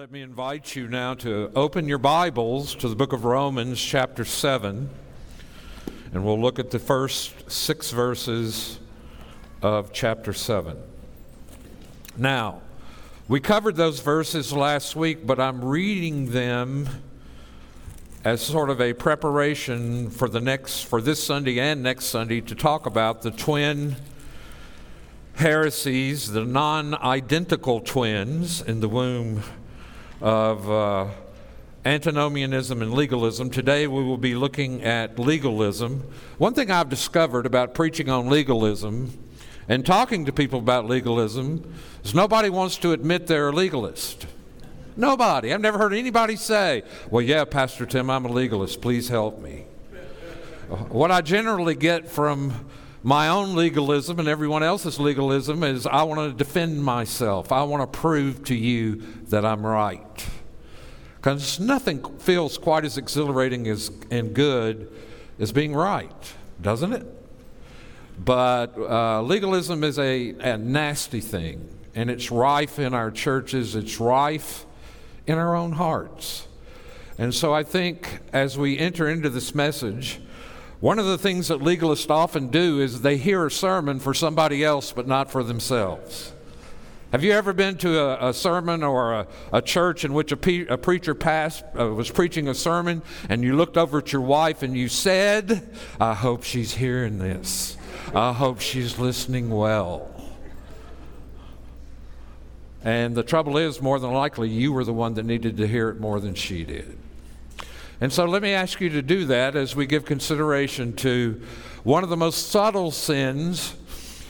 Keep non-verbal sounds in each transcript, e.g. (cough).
Let me invite you now to open your Bibles to the book of Romans, chapter 7, and we'll look at the first six verses of chapter 7. Now, we covered those verses last week, but I'm reading them as sort of a preparation for the next for this Sunday and next Sunday to talk about the twin heresies, the non-identical twins in the womb of uh, antinomianism and legalism. Today we will be looking at legalism. One thing I've discovered about preaching on legalism and talking to people about legalism is nobody wants to admit they're a legalist. Nobody. I've never heard anybody say, Well, yeah, Pastor Tim, I'm a legalist. Please help me. What I generally get from my own legalism and everyone else's legalism is I want to defend myself. I want to prove to you that I'm right. Because nothing feels quite as exhilarating as, and good as being right, doesn't it? But uh, legalism is a, a nasty thing, and it's rife in our churches, it's rife in our own hearts. And so I think as we enter into this message, one of the things that legalists often do is they hear a sermon for somebody else but not for themselves. Have you ever been to a, a sermon or a, a, church in which a, pe- a preacher passed, uh, was preaching a sermon and you looked over at your wife and you said, I hope she's hearing this. I hope she's listening well. And the trouble is, more than likely, you were the one that needed to hear it more than she did. And so let me ask you to do that as we give consideration to one of the most subtle sins.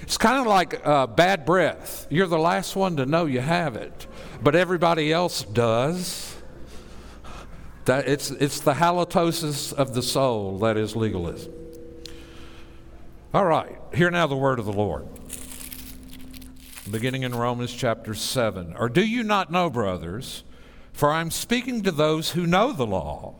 It's kind of like uh, bad breath. You're the last one to know you have it, but everybody else does. That it's, it's the halitosis of the soul that is legalism. All right, hear now the word of the Lord. Beginning in Romans chapter 7. Or do you not know, brothers, for I'm speaking to those who know the law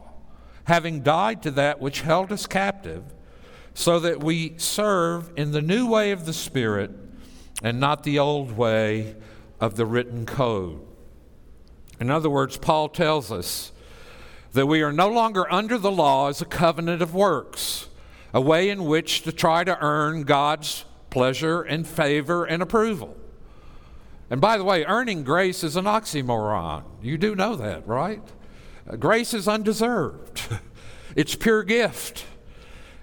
having died to that which held us captive, so that we serve in the new way of the Spirit and not the old way of the written code. In other words, Paul tells us that we are no longer under the law as a covenant of works, a way in which to try to earn God's pleasure and favor and approval. And by the way, earning grace is an oxymoron. You do know that, right? Grace is undeserved, (laughs) it's pure gift.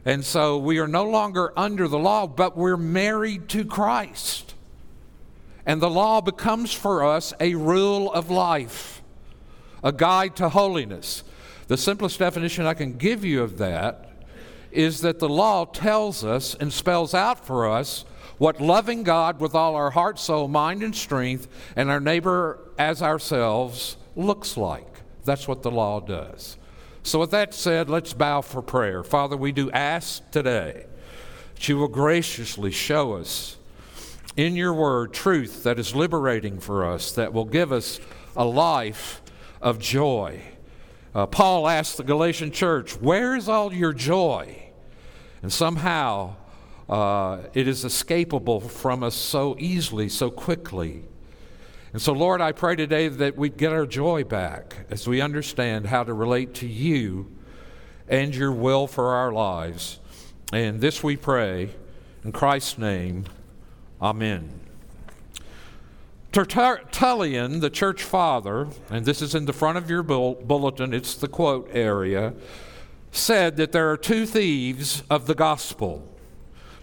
And so we are no longer under the law, but we're married to Christ. And the law becomes for us a rule of life, a guide to holiness. The simplest definition I can give you of that is that the law tells us and spells out for us what loving God with all our heart, soul, mind, and strength, and our neighbor as ourselves looks like. That's what the law does. So, with that said, let's bow for prayer. Father, we do ask today that you will graciously show us in your word truth that is liberating for us, that will give us a life of joy. Uh, Paul asked the Galatian church, Where is all your joy? And somehow uh, it is escapable from us so easily, so quickly. And so, Lord, I pray today that we get our joy back as we understand how to relate to you and your will for our lives. And this we pray in Christ's name. Amen. Tertullian, the church father, and this is in the front of your bulletin, it's the quote area, said that there are two thieves of the gospel.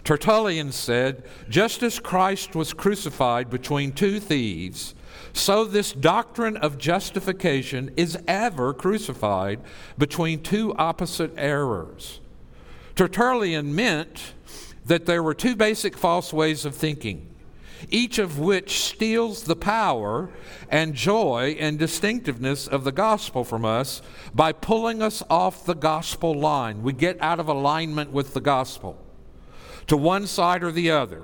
Tertullian said, just as Christ was crucified between two thieves, so this doctrine of justification is ever crucified between two opposite errors. Tertullian meant that there were two basic false ways of thinking each of which steals the power and joy and distinctiveness of the gospel from us by pulling us off the gospel line. We get out of alignment with the gospel to one side or the other.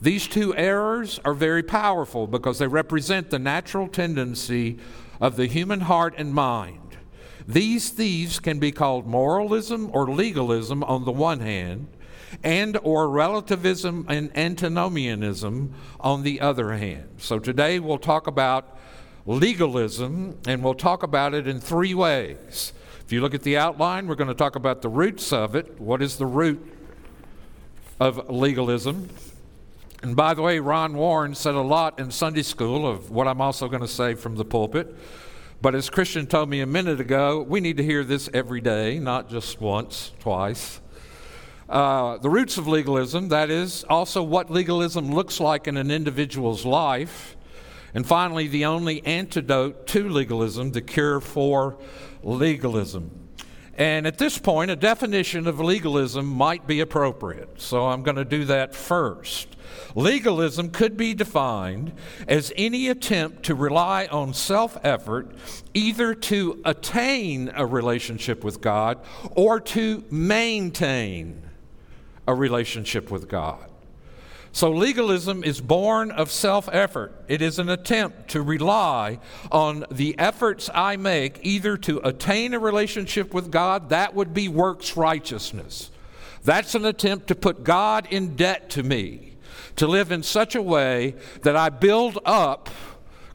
These two errors are very powerful because they represent the natural tendency of the human heart and mind. These thieves can be called moralism or legalism on the one hand, and or relativism and antinomianism on the other hand. So today we'll talk about legalism and we'll talk about it in three ways. If you look at the outline, we're going to talk about the roots of it. What is the root of legalism? And by the way, Ron Warren said a lot in Sunday school of what I'm also going to say from the pulpit. But as Christian told me a minute ago, we need to hear this every day, not just once, twice. Uh, the roots of legalism, that is, also what legalism looks like in an individual's life. And finally, the only antidote to legalism, the cure for legalism. And at this point, a definition of legalism might be appropriate. So I'm going to do that first. Legalism could be defined as any attempt to rely on self effort either to attain a relationship with God or to maintain a relationship with God. So, legalism is born of self effort. It is an attempt to rely on the efforts I make either to attain a relationship with God, that would be works righteousness. That's an attempt to put God in debt to me, to live in such a way that I build up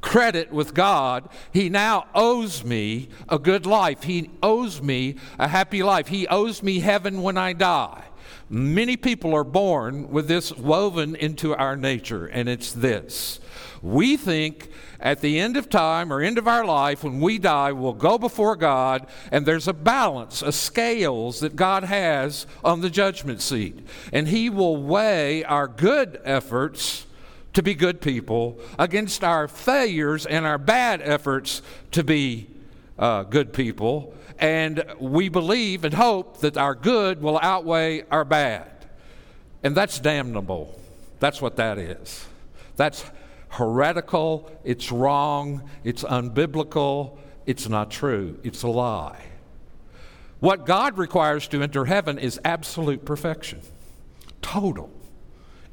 credit with God. He now owes me a good life. He owes me a happy life. He owes me heaven when I die. Many people are born with this woven into our nature, and it's this. We think at the end of time or end of our life, when we die, we'll go before God, and there's a balance, a scales that God has on the judgment seat. And He will weigh our good efforts to be good people against our failures and our bad efforts to be uh, good people and we believe and hope that our good will outweigh our bad. And that's damnable. That's what that is. That's heretical, it's wrong, it's unbiblical, it's not true, it's a lie. What God requires to enter heaven is absolute perfection, total,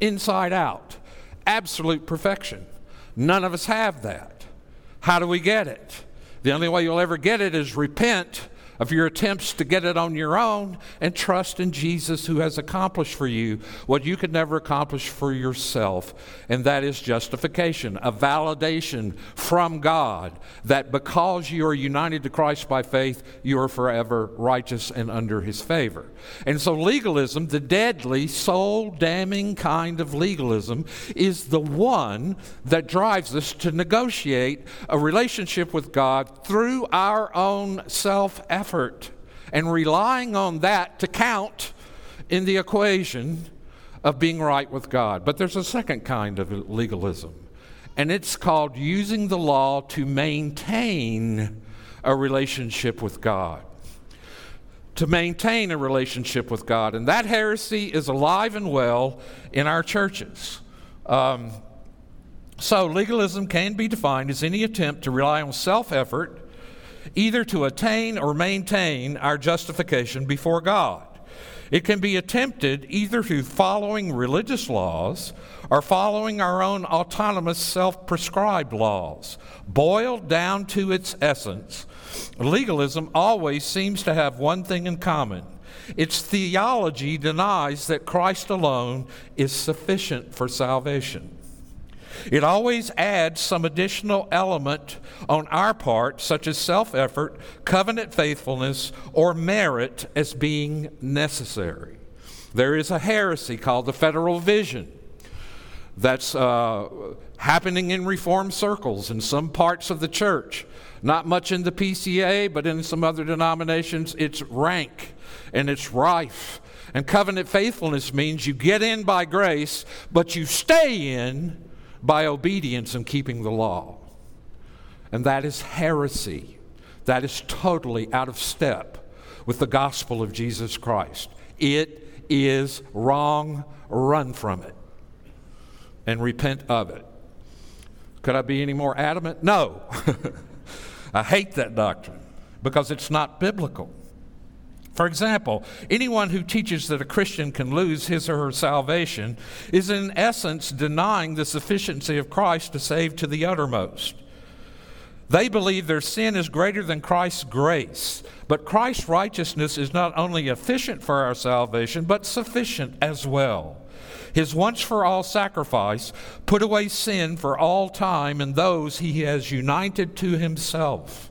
inside out, absolute perfection. None of us have that. How do we get it? The only way you'll ever get it is repent of your attempts to get it on your own and trust in Jesus who has accomplished for you what you could never accomplish for yourself. And that is justification, a validation from God that because you are united to Christ by faith, you are forever righteous and under his favor. And so, legalism, the deadly, soul damning kind of legalism, is the one that drives us to negotiate a relationship with God through our own self effort effort and relying on that to count in the equation of being right with God. But there's a second kind of legalism, and it's called using the law to maintain a relationship with God. To maintain a relationship with God. And that heresy is alive and well in our churches. Um, so, legalism can be defined as any attempt to rely on self effort either to attain or maintain our justification before God. It can be attempted either through following religious laws or following our own autonomous self prescribed laws. Boiled down to its essence, legalism always seems to have one thing in common its theology denies that Christ alone is sufficient for salvation. It always adds some additional element on our part, such as self effort, covenant faithfulness, or merit as being necessary. There is a heresy called the federal vision that's uh, happening in reform circles in some parts of the church. Not much in the PCA, but in some other denominations, it's rank and it's rife. And covenant faithfulness means you get in by grace, but you stay in by obedience and keeping the law. And that is heresy. That is totally out of step with the gospel of Jesus Christ. It is wrong. Run from it and repent of it. Could I be any more adamant? No. (laughs) I hate that doctrine because it's not biblical. For example, anyone who teaches that a Christian can lose his or her salvation is in essence denying the sufficiency of Christ to save to the uttermost. They believe their sin is greater than Christ's grace, but Christ's righteousness is not only efficient for our salvation, but sufficient as well. His once for all sacrifice put away sin for all time in those he has united to himself.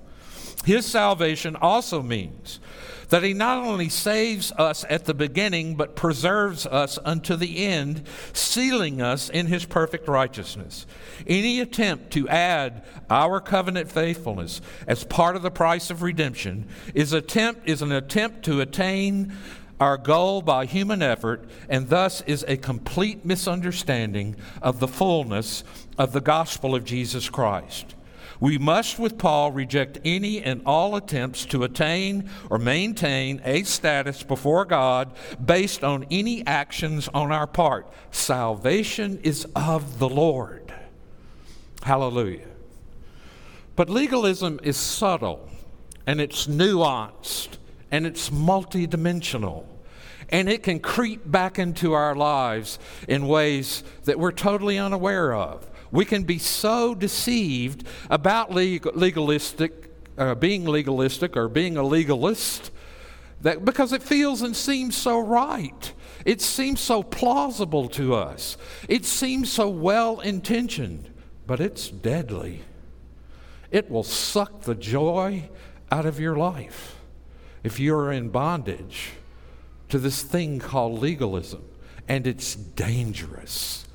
His salvation also means that he not only saves us at the beginning, but preserves us unto the end, sealing us in his perfect righteousness. Any attempt to add our covenant faithfulness as part of the price of redemption is, attempt, is an attempt to attain our goal by human effort, and thus is a complete misunderstanding of the fullness of the gospel of Jesus Christ. We must, with Paul, reject any and all attempts to attain or maintain a status before God based on any actions on our part. Salvation is of the Lord. Hallelujah. But legalism is subtle and it's nuanced and it's multidimensional. And it can creep back into our lives in ways that we're totally unaware of. We can be so deceived about legalistic, uh, being legalistic or being a legalist that because it feels and seems so right. It seems so plausible to us. It seems so well intentioned, but it's deadly. It will suck the joy out of your life if you're in bondage to this thing called legalism. And it's dangerous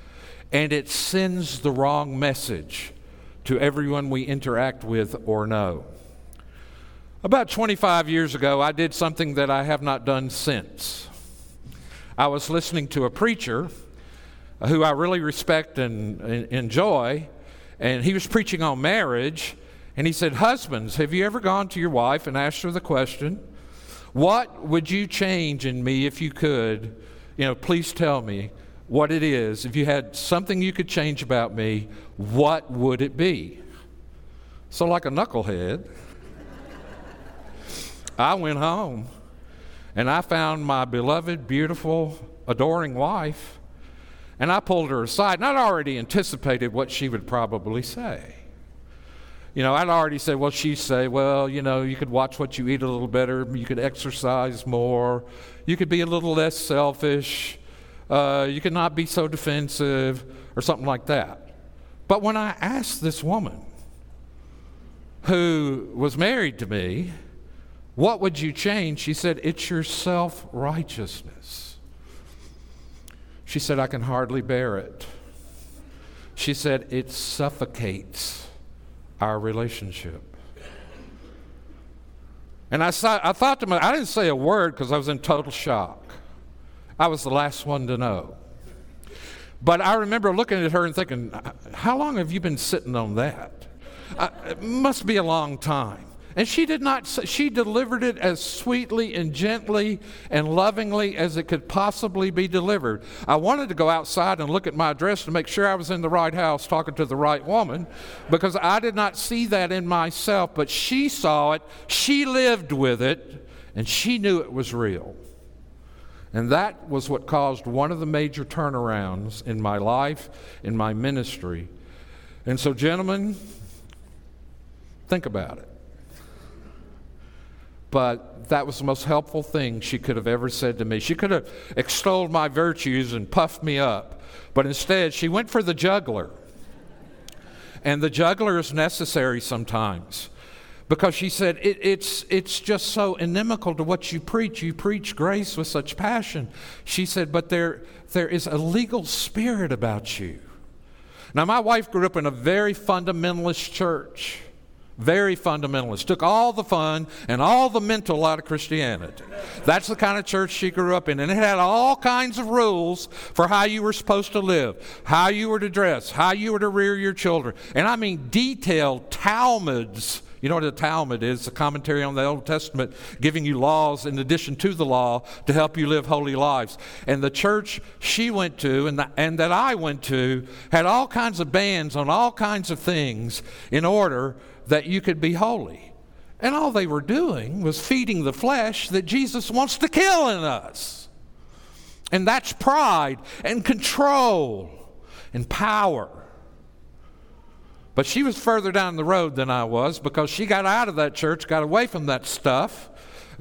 and it sends the wrong message to everyone we interact with or know. About 25 years ago, I did something that I have not done since. I was listening to a preacher who I really respect and, and enjoy, and he was preaching on marriage. And he said, Husbands, have you ever gone to your wife and asked her the question, What would you change in me if you could? You know, please tell me what it is, if you had something you could change about me, what would it be? So, like a knucklehead, I went home and I found my beloved, beautiful, adoring wife, and I pulled her aside, and I'd already anticipated what she would probably say. You know, I'd already said, well, she'd say, well, you know, you could watch what you eat a little better, you could exercise more, you could be a little less selfish, uh, you cannot be so defensive, or something like that. But when I asked this woman who was married to me, what would you change? She said, It's your self righteousness. She said, I can hardly bear it. She said, It suffocates our relationship. And I, saw, I thought to myself, I didn't say a word because I was in total shock. I was the last one to know. But I remember looking at her and thinking, how long have you been sitting on that? Uh, it must be a long time. And she did not, she delivered it as sweetly and gently and lovingly as it could possibly be delivered. I wanted to go outside and look at my address to make sure I was in the right house talking to the right woman because I did not see that in myself, but she saw it, she lived with it, and she knew it was real. And that was what caused one of the major turnarounds in my life, in my ministry. And so, gentlemen, think about it. But that was the most helpful thing she could have ever said to me. She could have extolled my virtues and puffed me up, but instead, she went for the juggler. And the juggler is necessary sometimes because she said it, it's, it's just so inimical to what you preach. You preach grace with such passion. She said, but there, there is a legal spirit about you. Now, my wife grew up in a very fundamentalist church. Very fundamentalist. Took all the fun and all the mental out of Christianity. That's the kind of church she grew up in. And it had all kinds of rules for how you were supposed to live, how you were to dress, how you were to rear your children. And I mean detailed Talmuds. You know what a Talmud is? A commentary on the Old Testament, giving you laws in addition to the law to help you live holy lives. And the church she went to and, the, and that I went to had all kinds of bans on all kinds of things in order that you could be holy. And all they were doing was feeding the flesh that Jesus wants to kill in us. And that's pride and control and power. But she was further down the road than I was because she got out of that church, got away from that stuff,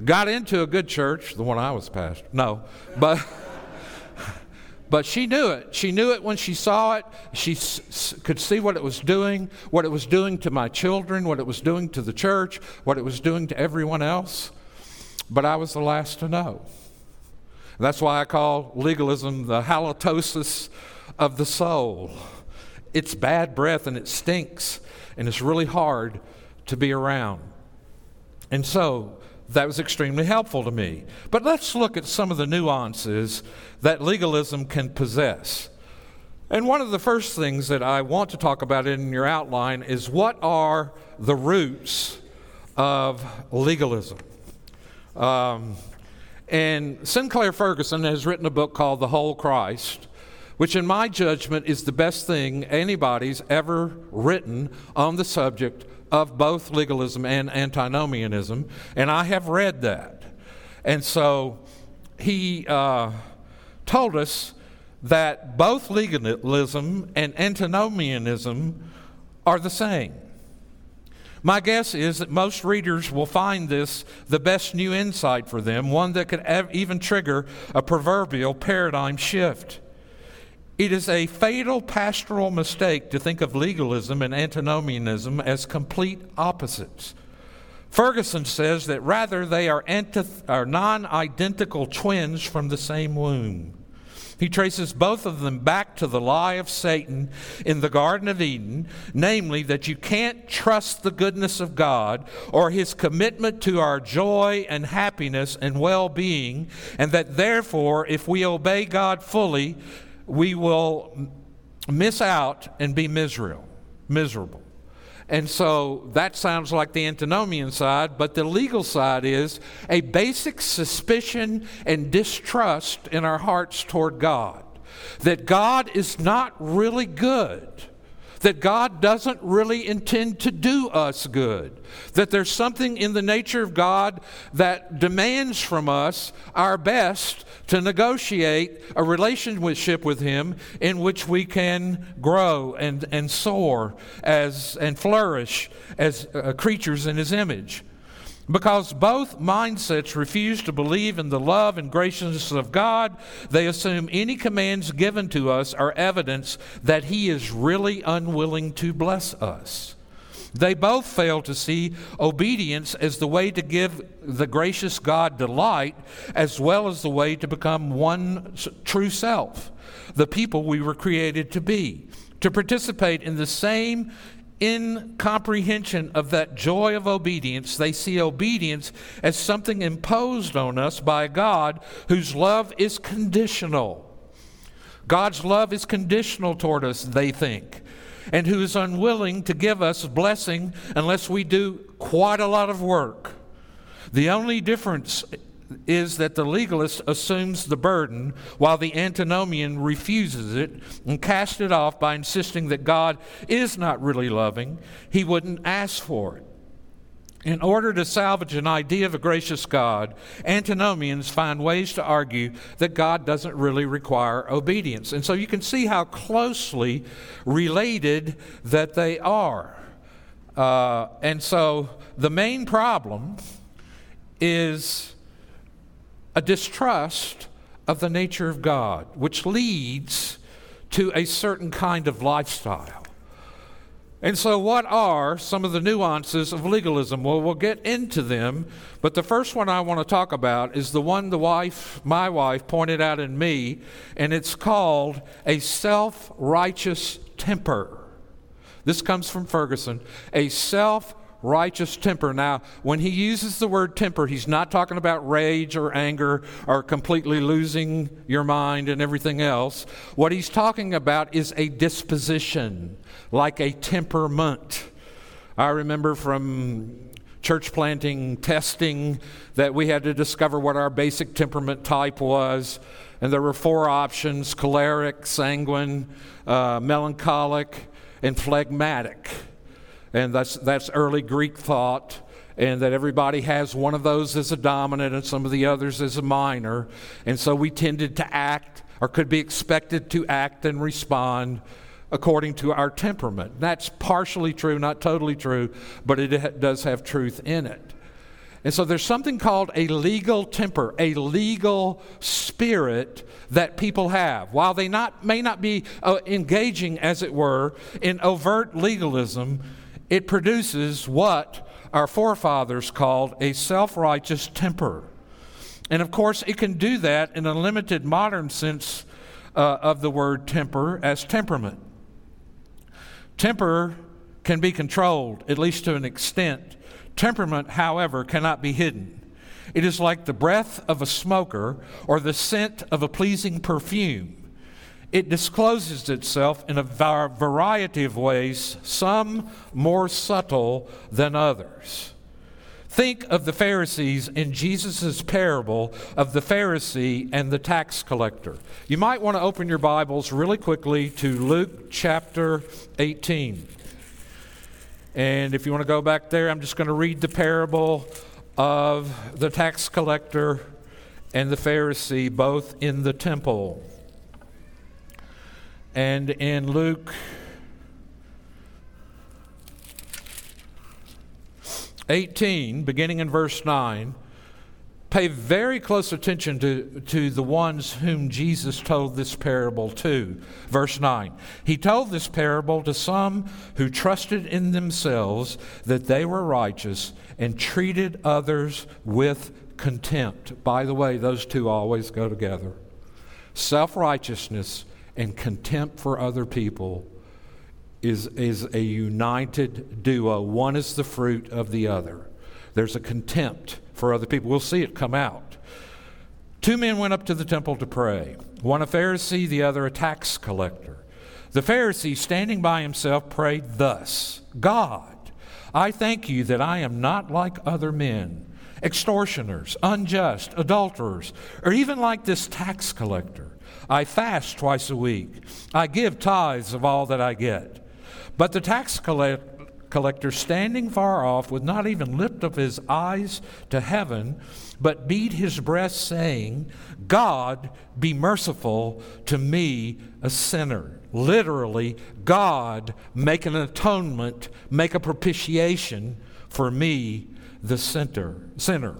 got into a good church, the one I was pastor. No, but. (laughs) But she knew it. She knew it when she saw it. She s- could see what it was doing, what it was doing to my children, what it was doing to the church, what it was doing to everyone else. But I was the last to know. That's why I call legalism the halitosis of the soul. It's bad breath and it stinks, and it's really hard to be around. And so, that was extremely helpful to me. But let's look at some of the nuances that legalism can possess. And one of the first things that I want to talk about in your outline is what are the roots of legalism? Um, and Sinclair Ferguson has written a book called The Whole Christ, which, in my judgment, is the best thing anybody's ever written on the subject of both legalism and antinomianism, and I have read that. And so he uh, told us that both legalism and antinomianism are the same. My guess is that most readers will find this the best new insight for them, one that could ev- even trigger a proverbial paradigm shift. It is a fatal pastoral mistake to think of legalism and antinomianism as complete opposites. Ferguson says that rather they are, antith- are non identical twins from the same womb. He traces both of them back to the lie of Satan in the Garden of Eden, namely that you can't trust the goodness of God or his commitment to our joy and happiness and well being, and that therefore, if we obey God fully, we will miss out and be miserable. Miserable. And so that sounds like the antinomian side, but the legal side is a basic suspicion and distrust in our hearts toward God. That God is not really good that God doesn't really intend to do us good, that there's something in the nature of God that demands from us our best to negotiate a relationship with Him in which we can grow and, and soar as, and flourish as uh, creatures in His image. Because both mindsets refuse to believe in the love and graciousness of God, they assume any commands given to us are evidence that He is really unwilling to bless us. They both fail to see obedience as the way to give the gracious God delight, as well as the way to become one true self, the people we were created to be, to participate in the same incomprehension of that joy of obedience, they see obedience as something imposed on us by God whose love is conditional. God's love is conditional toward us, they think, and who is unwilling to give us blessing unless we do quite a lot of work. The only difference is that the legalist assumes the burden while the antinomian refuses it and casts it off by insisting that God is not really loving. He wouldn't ask for it. In order to salvage an idea of a gracious God, antinomians find ways to argue that God doesn't really require obedience. And so you can see how closely related that they are. Uh, and so the main problem is a distrust of the nature of God, which leads to a certain kind of lifestyle. And so, what are some of the nuances of legalism? Well, we'll get into them, but the first one I want to talk about is the one the wife, my wife, pointed out in me, and it's called a self righteous temper. This comes from Ferguson. A self righteous temper. Now, when he uses the word temper, he's not talking about rage or anger or completely losing your mind and everything else. What he's talking about is a disposition, like a temperament. I remember from church planting testing that we had to discover what our basic temperament type was. And there were four options choleric, sanguine, uh, melancholic, and phlegmatic. And that's, that's early Greek thought, and that everybody has one of those as a dominant and some of the others as a minor. And so we tended to act, or could be expected to act and respond according to our temperament. That's partially true, not totally true, but it does have truth in it. And so there's something called a legal temper, a legal spirit that people have. While they not, may not be uh, engaging, as it were, in overt legalism, it produces what our forefathers called a self righteous temper. And of course, it can do that in a limited modern sense uh, of the word temper as temperament. Temper can be controlled, at least to an extent. Temperament, however, cannot be hidden. It is like the breath of a smoker or the scent of a pleasing perfume. It discloses itself in a variety of ways, some more subtle than others. Think of the Pharisees in Jesus' parable of the Pharisee and the tax collector. You might want to open your Bibles really quickly to Luke chapter 18. And if you want to go back there, I'm just going to read the parable of the tax collector and the Pharisee, both in the temple. And in Luke 18, beginning in verse 9, pay very close attention to, to the ones whom Jesus told this parable to. Verse 9 He told this parable to some who trusted in themselves that they were righteous and treated others with contempt. By the way, those two always go together self righteousness and contempt for other people is, is a united duo. One is the fruit of the other. There's a contempt for other people. We'll see it come out. Two men went up to the temple to pray one a Pharisee, the other a tax collector. The Pharisee, standing by himself, prayed thus God, I thank you that I am not like other men, extortioners, unjust, adulterers, or even like this tax collector. I fast twice a week. I give tithes of all that I get. But the tax collector, standing far off, would not even lift up his eyes to heaven, but beat his breast, saying, God, be merciful to me, a sinner. Literally, God, make an atonement, make a propitiation for me, the sinner. sinner.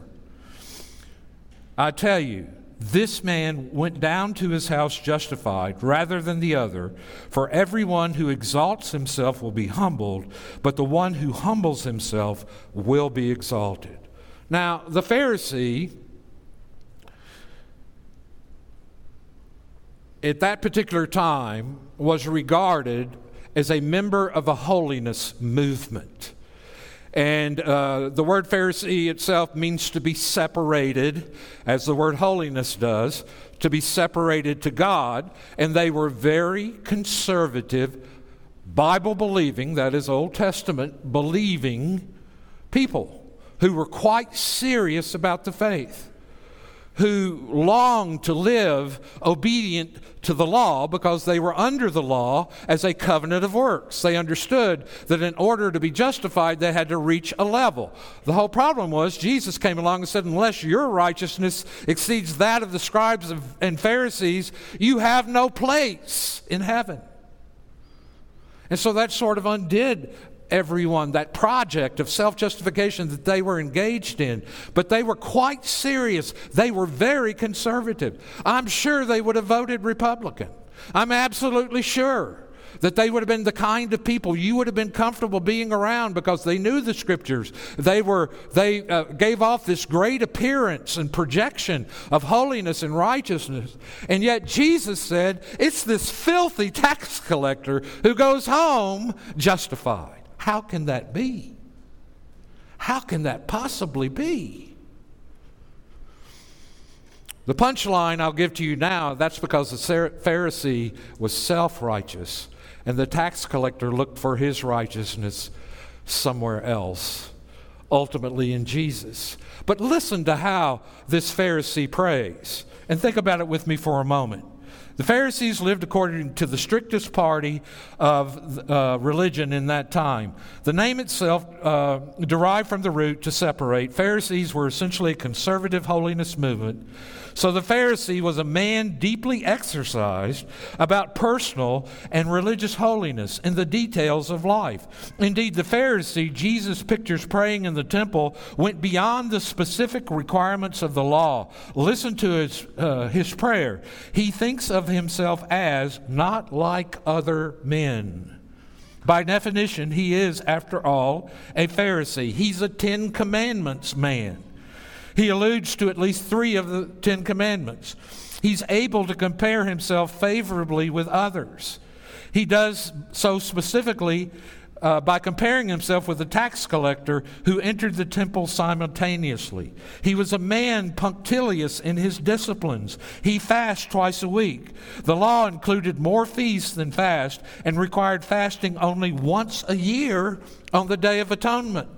I tell you, this man went down to his house justified rather than the other. For everyone who exalts himself will be humbled, but the one who humbles himself will be exalted. Now, the Pharisee, at that particular time, was regarded as a member of a holiness movement. And uh, the word Pharisee itself means to be separated, as the word holiness does, to be separated to God. And they were very conservative, Bible believing, that is, Old Testament believing people who were quite serious about the faith who longed to live obedient to the law because they were under the law as a covenant of works. They understood that in order to be justified, they had to reach a level. The whole problem was Jesus came along and said, Unless your righteousness exceeds that of the scribes and Pharisees, you have no place in heaven. And so that sort of undid everyone that project of self justification that they were engaged in. But they were quite serious. They were very conservative. I'm sure they would have voted Republican. I'm absolutely sure. that they would have been the kind of people you would have been comfortable being around because they knew the scriptures. They were they uh, gave off this great appearance and projection of holiness and righteousness. And yet Jesus said, "It's this filthy tax collector who goes home justified." How can that be? How can that possibly be? The punchline I'll give to you now that's because the Pharisee was self righteous and the tax collector looked for his righteousness somewhere else, ultimately in Jesus. But listen to how this Pharisee prays. And think about it with me for a moment. The Pharisees lived according to the strictest party of uh, religion in that time. The name itself uh, derived from the root to separate. Pharisees were essentially a conservative holiness movement so the Pharisee was a man deeply exercised about personal and religious holiness in the details of life. Indeed, the Pharisee, Jesus pictures praying in the temple, went beyond the specific requirements of the law. Listen to his, uh, his prayer. He thinks of himself as not like other men. By definition, he is, after all, a Pharisee. He's a Ten Commandments man. He alludes to at least three of the Ten Commandments. He's able to compare himself favorably with others. He does so specifically uh, by comparing himself with the tax collector who entered the temple simultaneously. He was a man punctilious in his disciplines. He fasted twice a week. The law included more feasts than fast and required fasting only once a year on the Day of Atonement.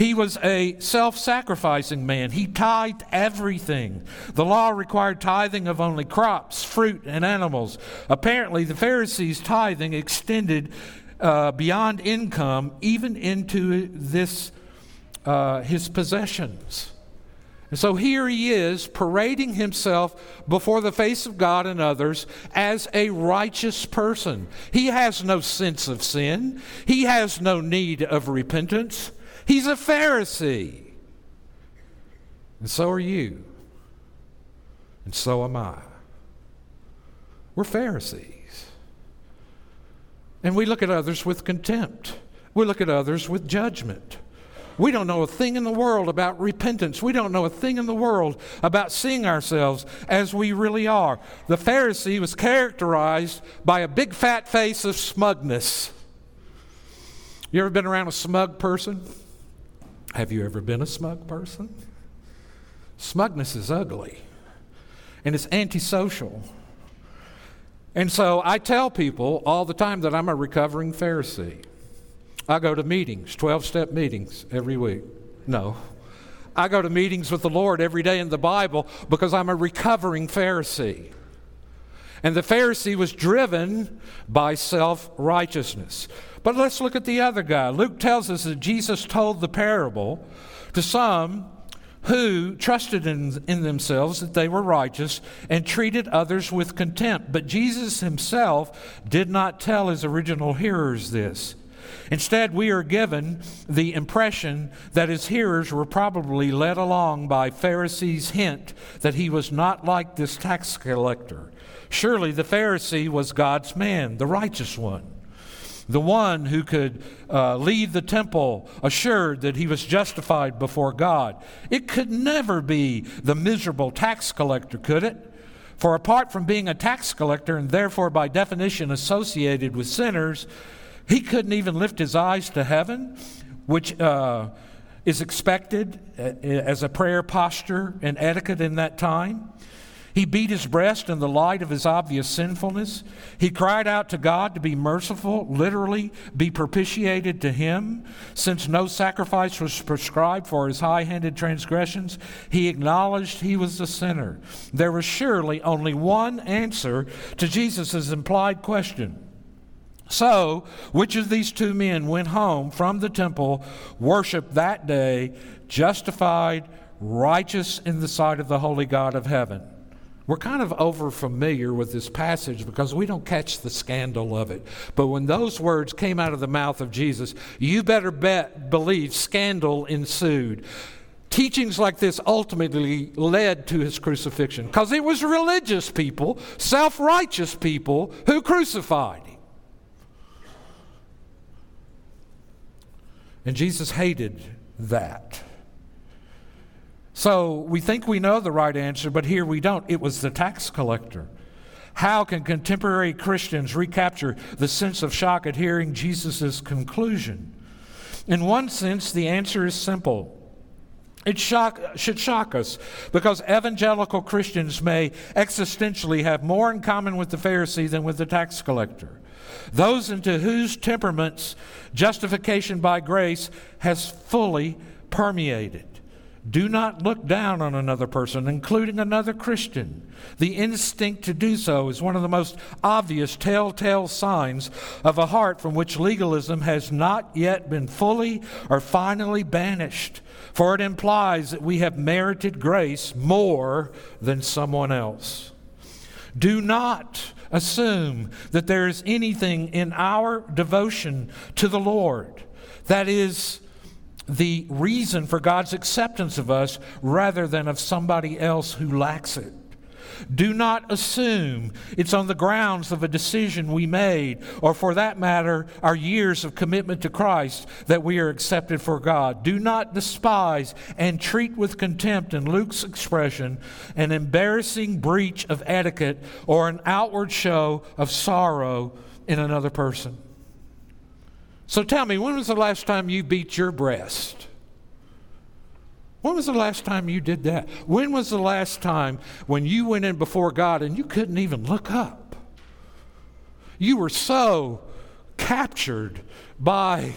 He was a self sacrificing man. He tithed everything. The law required tithing of only crops, fruit, and animals. Apparently, the Pharisees' tithing extended uh, beyond income, even into this, uh, his possessions. And so here he is parading himself before the face of God and others as a righteous person. He has no sense of sin, he has no need of repentance. He's a Pharisee. And so are you. And so am I. We're Pharisees. And we look at others with contempt. We look at others with judgment. We don't know a thing in the world about repentance. We don't know a thing in the world about seeing ourselves as we really are. The Pharisee was characterized by a big fat face of smugness. You ever been around a smug person? Have you ever been a smug person? Smugness is ugly and it's antisocial. And so I tell people all the time that I'm a recovering Pharisee. I go to meetings, 12 step meetings every week. No. I go to meetings with the Lord every day in the Bible because I'm a recovering Pharisee. And the Pharisee was driven by self righteousness. But let's look at the other guy. Luke tells us that Jesus told the parable to some who trusted in, in themselves that they were righteous and treated others with contempt. But Jesus himself did not tell his original hearers this. Instead, we are given the impression that his hearers were probably led along by Pharisees' hint that he was not like this tax collector. Surely the Pharisee was God's man, the righteous one the one who could uh, leave the temple assured that he was justified before God. It could never be the miserable tax collector, could it? For apart from being a tax collector and therefore by definition associated with sinners, he couldn't even lift his eyes to heaven, which uh, is expected uh, as a prayer posture and etiquette in that time. He beat his breast in the light of his obvious sinfulness. He cried out to God to be merciful, literally, be propitiated to him. Since no sacrifice was prescribed for his high handed transgressions, he acknowledged he was a sinner. There was surely only one answer to Jesus' implied question. So, which of these two men went home from the temple, worshiped that day, justified, righteous in the sight of the holy God of heaven? We're kind of over familiar with this passage because we don't catch the scandal of it. But when those words came out of the mouth of Jesus, you better bet, believe scandal ensued. Teachings like this ultimately led to his crucifixion because it was religious people, self righteous people, who crucified him. And Jesus hated that. So we think we know the right answer, but here we don't. It was the tax collector. How can contemporary Christians recapture the sense of shock at hearing Jesus' conclusion? In one sense, the answer is simple. It shock, should shock us because evangelical Christians may existentially have more in common with the Pharisee than with the tax collector. Those into whose temperaments justification by grace has fully permeated. Do not look down on another person, including another Christian. The instinct to do so is one of the most obvious telltale signs of a heart from which legalism has not yet been fully or finally banished, for it implies that we have merited grace more than someone else. Do not assume that there is anything in our devotion to the Lord that is the reason for God's acceptance of us rather than of somebody else who lacks it. Do not assume it's on the grounds of a decision we made, or for that matter, our years of commitment to Christ, that we are accepted for God. Do not despise and treat with contempt, in Luke's expression, an embarrassing breach of etiquette or an outward show of sorrow in another person. So tell me, when was the last time you beat your breast? When was the last time you did that? When was the last time when you went in before God and you couldn't even look up? You were so captured by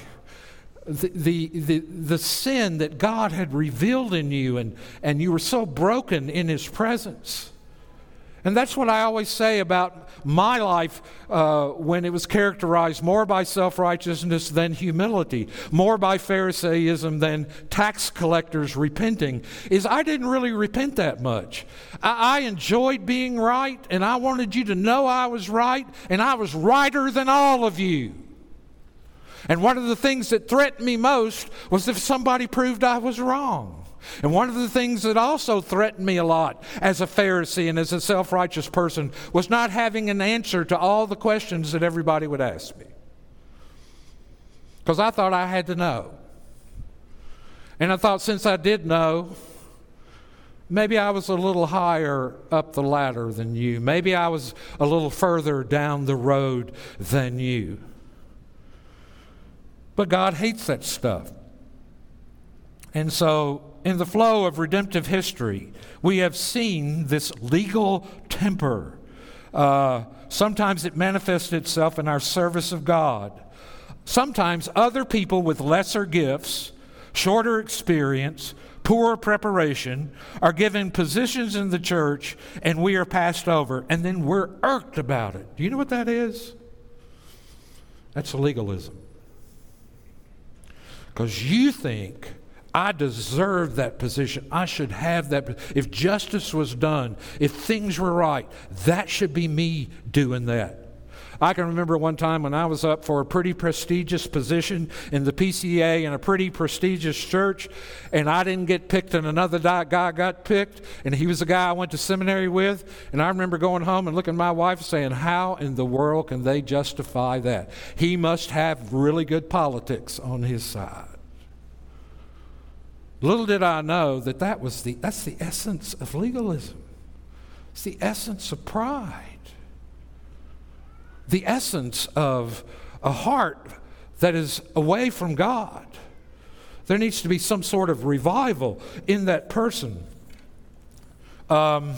the, the, the, the, sin that God had revealed in you, and, and you were so broken in His presence. And that's what I always say about my life uh, when it was characterized more by self righteousness than humility, more by Pharisaism than tax collectors repenting, is I didn't really repent that much. I, I enjoyed being right, and I wanted you to know I was right, and I was righter than all of you. And one of the things that threatened me most was if somebody proved I was wrong. And one of the things that also threatened me a lot as a Pharisee and as a self righteous person was not having an answer to all the questions that everybody would ask me. Because I thought I had to know. And I thought since I did know, maybe I was a little higher up the ladder than you. Maybe I was a little further down the road than you. But God hates that stuff. And so in the flow of redemptive history, we have seen this legal temper. Uh, sometimes it manifests itself in our service of God. Sometimes other people with lesser gifts, shorter experience, poor preparation are given positions in the church and we are passed over and then we're irked about it. Do you know what that is? That's legalism. Because you think I deserve that position. I should have that. If justice was done, if things were right, that should be me doing that. I can remember one time when I was up for a pretty prestigious position in the PCA in a pretty prestigious church, and I didn't get picked, and another guy got picked, and he was a guy I went to seminary with. And I remember going home and looking at my wife saying, How in the world can they justify that? He must have really good politics on his side. Little did I know that, that was the, that's the essence of legalism. It's the essence of pride. The essence of a heart that is away from God. There needs to be some sort of revival in that person. Um,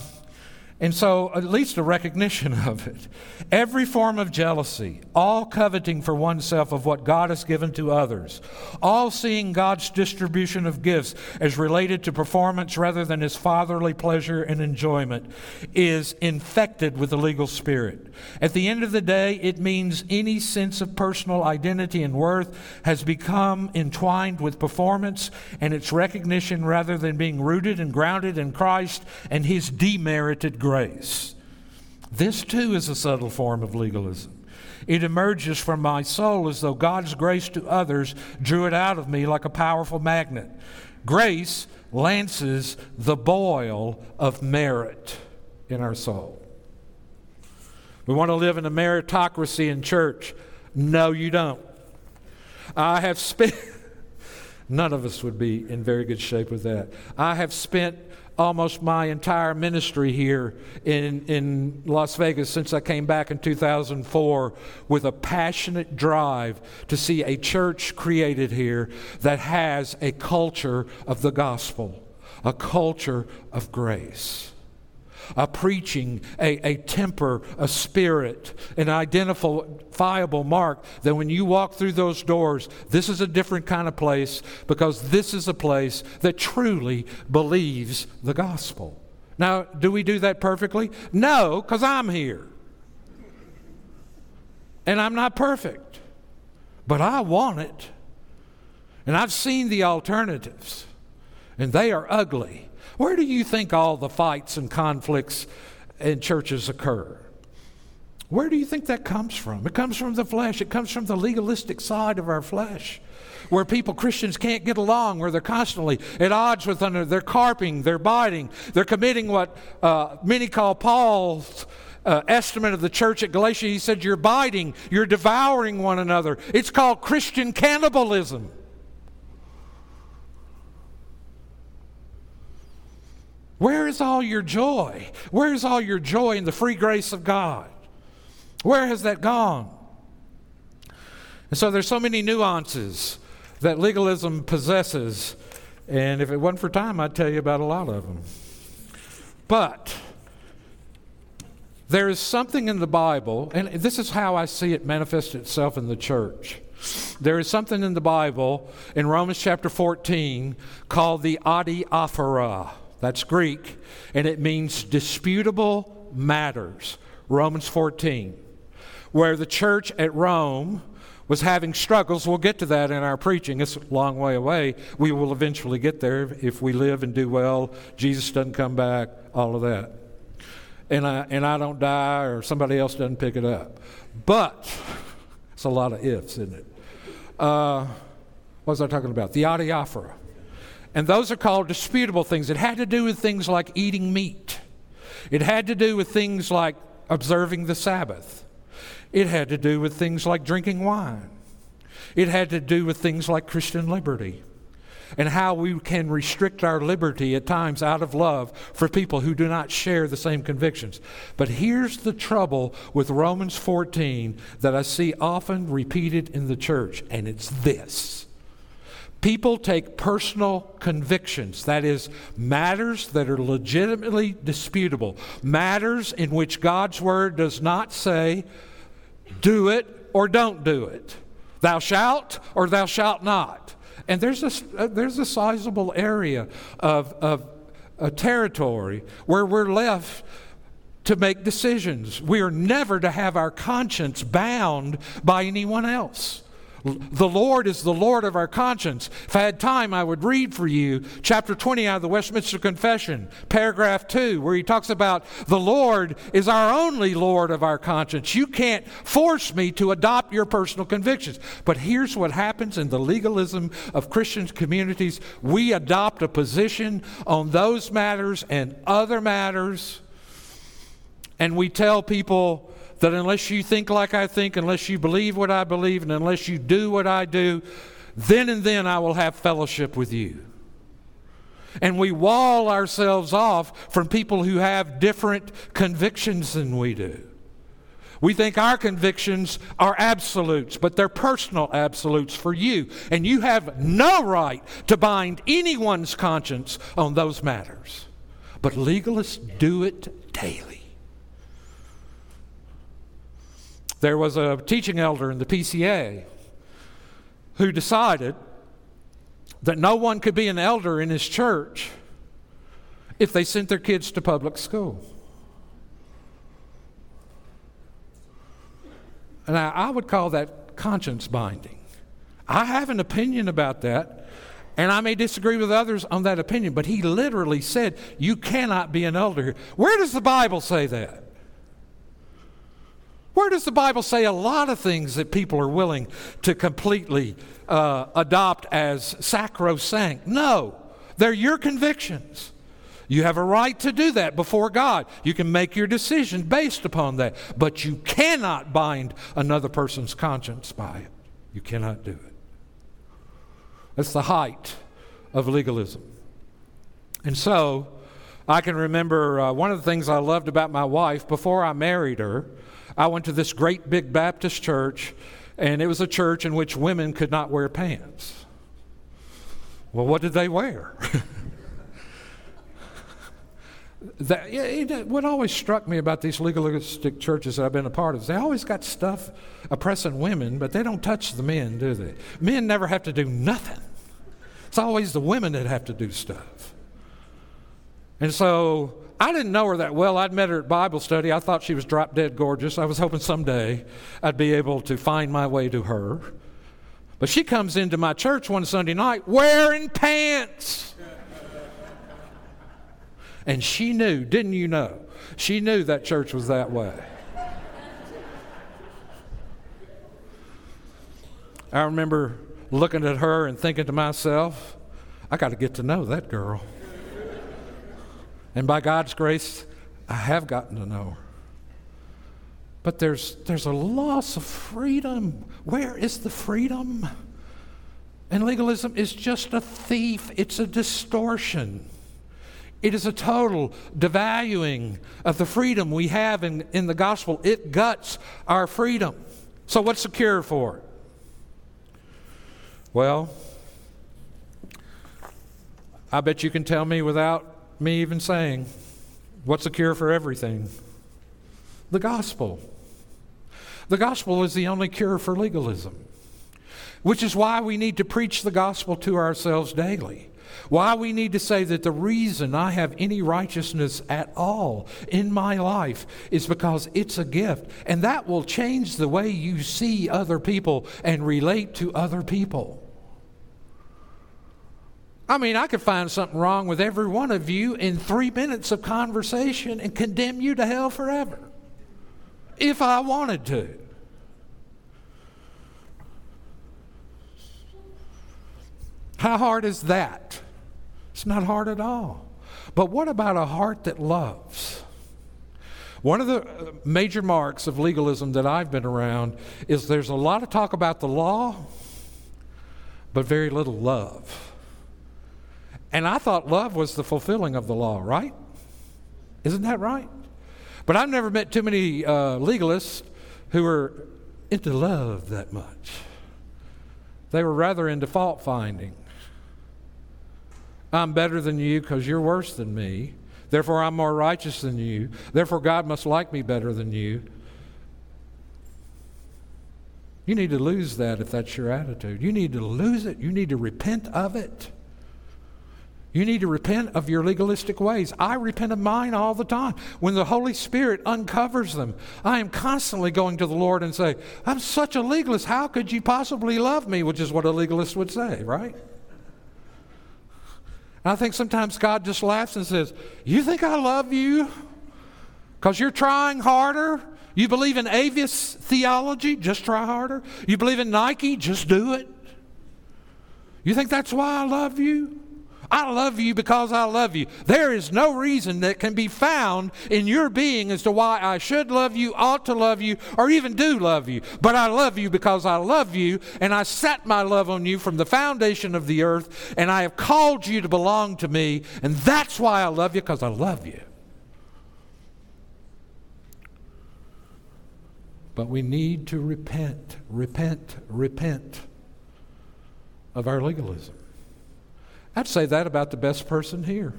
and so, at least a recognition (laughs) of it. Every form of jealousy, all coveting for oneself of what God has given to others, all seeing God's distribution of gifts as related to performance rather than his fatherly pleasure and enjoyment, is infected with the legal spirit. At the end of the day, it means any sense of personal identity and worth has become entwined with performance and its recognition rather than being rooted and grounded in Christ and his demerited grace. This too is a subtle form of legalism. It emerges from my soul as though God's grace to others drew it out of me like a powerful magnet. Grace lances the boil of merit in our soul. We want to live in a meritocracy in church. No, you don't. I have spent. (laughs) None of us would be in very good shape with that. I have spent almost my entire ministry here in, in Las Vegas since I came back in 2004 with a passionate drive to see a church created here that has a culture of the gospel, a culture of grace a preaching, a, a temper, a spirit, an identifiable mark that when you walk through those doors, this is a different kind of place because this is a place that truly believes the gospel. Now, do we do that perfectly? No, because I'm here. And I'm not perfect. But I want it. And I've seen the alternatives, and they are ugly. Where do you think all the fights and conflicts in churches occur? Where do you think that comes from? It comes from the flesh. It comes from the legalistic side of our flesh, where people, Christians, can't get along, where they're constantly at odds with one another. They're carping, they're biting, they're committing what uh, many call Paul's uh, estimate of the church at Galatia. He said, You're biting, you're devouring one another. It's called Christian cannibalism. Where is all your joy? Where is all your joy in the free grace of God? Where has that gone? And so there's so many nuances that legalism possesses. And if it wasn't for time, I'd tell you about a lot of them. But there is something in the Bible, and this is how I see it manifest itself in the church. There is something in the Bible in Romans chapter 14 called the adiaphora. That's Greek, and it means disputable matters. Romans 14. Where the church at Rome was having struggles. We'll get to that in our preaching. It's a long way away. We will eventually get there if we live and do well. Jesus doesn't come back, all of that. And I, and I don't die or somebody else doesn't pick it up. But, it's a lot of ifs, isn't it? Uh, what was I talking about? The adiaphora. And those are called disputable things. It had to do with things like eating meat, it had to do with things like observing the Sabbath, it had to do with things like drinking wine, it had to do with things like Christian liberty. And how we can restrict our liberty at times out of love for people who do not share the same convictions. But here's the trouble with Romans 14 that I see often repeated in the church, and it's this People take personal convictions, that is, matters that are legitimately disputable, matters in which God's word does not say, do it or don't do it, thou shalt or thou shalt not. And there's a, uh, there's a sizable area of, of a territory where we're left to make decisions. We are never to have our conscience bound by anyone else. The Lord is the Lord of our conscience. If I had time, I would read for you chapter 20 out of the Westminster Confession, paragraph 2, where he talks about the Lord is our only Lord of our conscience. You can't force me to adopt your personal convictions. But here's what happens in the legalism of Christian communities we adopt a position on those matters and other matters, and we tell people, that unless you think like I think, unless you believe what I believe, and unless you do what I do, then and then I will have fellowship with you. And we wall ourselves off from people who have different convictions than we do. We think our convictions are absolutes, but they're personal absolutes for you. And you have no right to bind anyone's conscience on those matters. But legalists do it daily. There was a teaching elder in the PCA who decided that no one could be an elder in his church if they sent their kids to public school. And I, I would call that conscience binding. I have an opinion about that, and I may disagree with others on that opinion, but he literally said, You cannot be an elder here. Where does the Bible say that? Where does the Bible say a lot of things that people are willing to completely uh, adopt as sacrosanct? No, they're your convictions. You have a right to do that before God. You can make your decision based upon that, but you cannot bind another person's conscience by it. You cannot do it. That's the height of legalism. And so, I can remember uh, one of the things I loved about my wife before I married her. I went to this great big Baptist church, and it was a church in which women could not wear pants. Well, what did they wear? (laughs) that, it, what always struck me about these legalistic churches that I've been a part of is they always got stuff oppressing women, but they don't touch the men, do they? Men never have to do nothing. It's always the women that have to do stuff. And so I didn't know her that well. I'd met her at Bible study. I thought she was drop dead gorgeous. I was hoping someday I'd be able to find my way to her. But she comes into my church one Sunday night wearing pants. And she knew, didn't you know? She knew that church was that way. I remember looking at her and thinking to myself, I got to get to know that girl. And by God's grace, I have gotten to know her. But there's, there's a loss of freedom. Where is the freedom? And legalism is just a thief, it's a distortion. It is a total devaluing of the freedom we have in, in the gospel. It guts our freedom. So, what's the cure for it? Well, I bet you can tell me without me even saying, What's the cure for everything? The gospel. The gospel is the only cure for legalism, which is why we need to preach the gospel to ourselves daily. Why we need to say that the reason I have any righteousness at all in my life is because it's a gift. And that will change the way you see other people and relate to other people. I mean, I could find something wrong with every one of you in three minutes of conversation and condemn you to hell forever if I wanted to. How hard is that? It's not hard at all. But what about a heart that loves? One of the uh, major marks of legalism that I've been around is there's a lot of talk about the law, but very little love. And I thought love was the fulfilling of the law, right? Isn't that right? But I've never met too many uh, legalists who were into love that much. They were rather into fault finding. I'm better than you because you're worse than me. Therefore, I'm more righteous than you. Therefore, God must like me better than you. You need to lose that if that's your attitude. You need to lose it. You need to repent of it. You need to repent of your legalistic ways. I repent of mine all the time. When the Holy Spirit uncovers them, I am constantly going to the Lord and say, I'm such a legalist. How could you possibly love me? Which is what a legalist would say, right? And I think sometimes God just laughs and says, You think I love you? Because you're trying harder? You believe in Avis theology? Just try harder. You believe in Nike? Just do it. You think that's why I love you? I love you because I love you. There is no reason that can be found in your being as to why I should love you, ought to love you, or even do love you. But I love you because I love you, and I set my love on you from the foundation of the earth, and I have called you to belong to me, and that's why I love you because I love you. But we need to repent, repent, repent of our legalism. I'd say that about the best person here.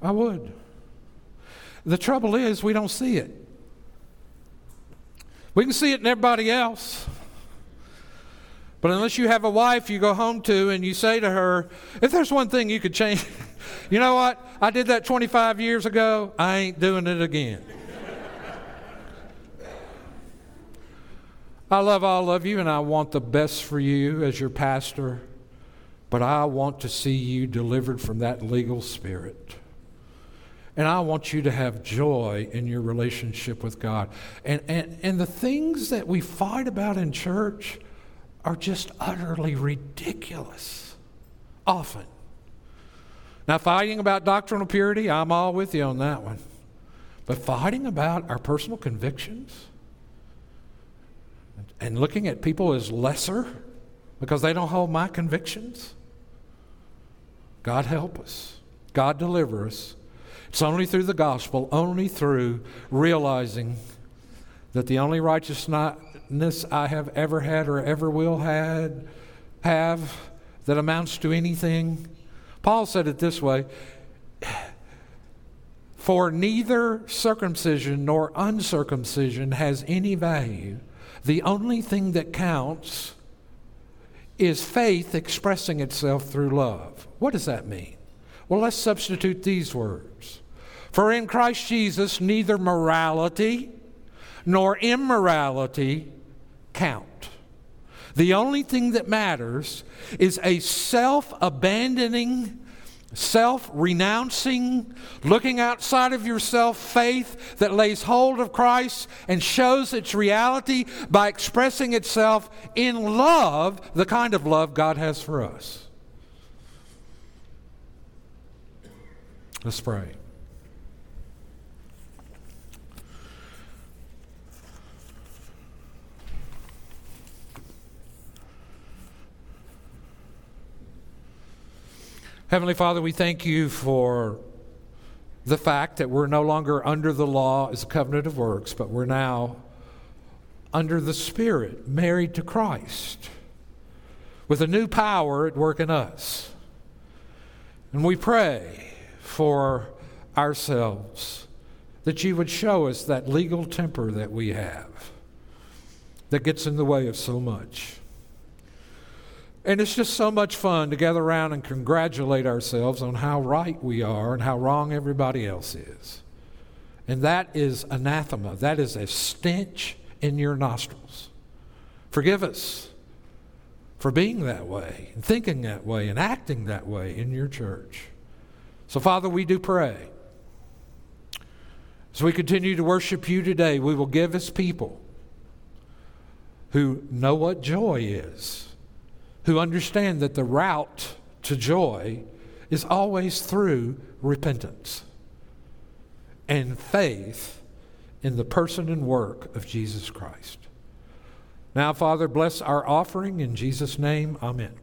I would. The trouble is, we don't see it. We can see it in everybody else. But unless you have a wife you go home to and you say to her, if there's one thing you could change, (laughs) you know what? I did that 25 years ago. I ain't doing it again. (laughs) I love all of you and I want the best for you as your pastor. But I want to see you delivered from that legal spirit. And I want you to have joy in your relationship with God. And, and, and the things that we fight about in church are just utterly ridiculous, often. Now, fighting about doctrinal purity, I'm all with you on that one. But fighting about our personal convictions and looking at people as lesser because they don't hold my convictions. God help us. God deliver us. It's only through the gospel, only through realizing that the only righteousness I have ever had or ever will had have that amounts to anything. Paul said it this way For neither circumcision nor uncircumcision has any value. The only thing that counts is faith expressing itself through love. What does that mean? Well, let's substitute these words. For in Christ Jesus, neither morality nor immorality count. The only thing that matters is a self abandoning, self renouncing, looking outside of yourself faith that lays hold of Christ and shows its reality by expressing itself in love, the kind of love God has for us. Let's pray. Heavenly Father, we thank you for the fact that we're no longer under the law as a covenant of works, but we're now under the Spirit, married to Christ, with a new power at work in us. And we pray for ourselves that you would show us that legal temper that we have that gets in the way of so much. And it's just so much fun to gather around and congratulate ourselves on how right we are and how wrong everybody else is. And that is anathema. That is a stench in your nostrils. Forgive us for being that way and thinking that way and acting that way in your church. So, Father, we do pray. As we continue to worship you today, we will give us people who know what joy is who understand that the route to joy is always through repentance and faith in the person and work of Jesus Christ. Now, Father, bless our offering in Jesus' name. Amen.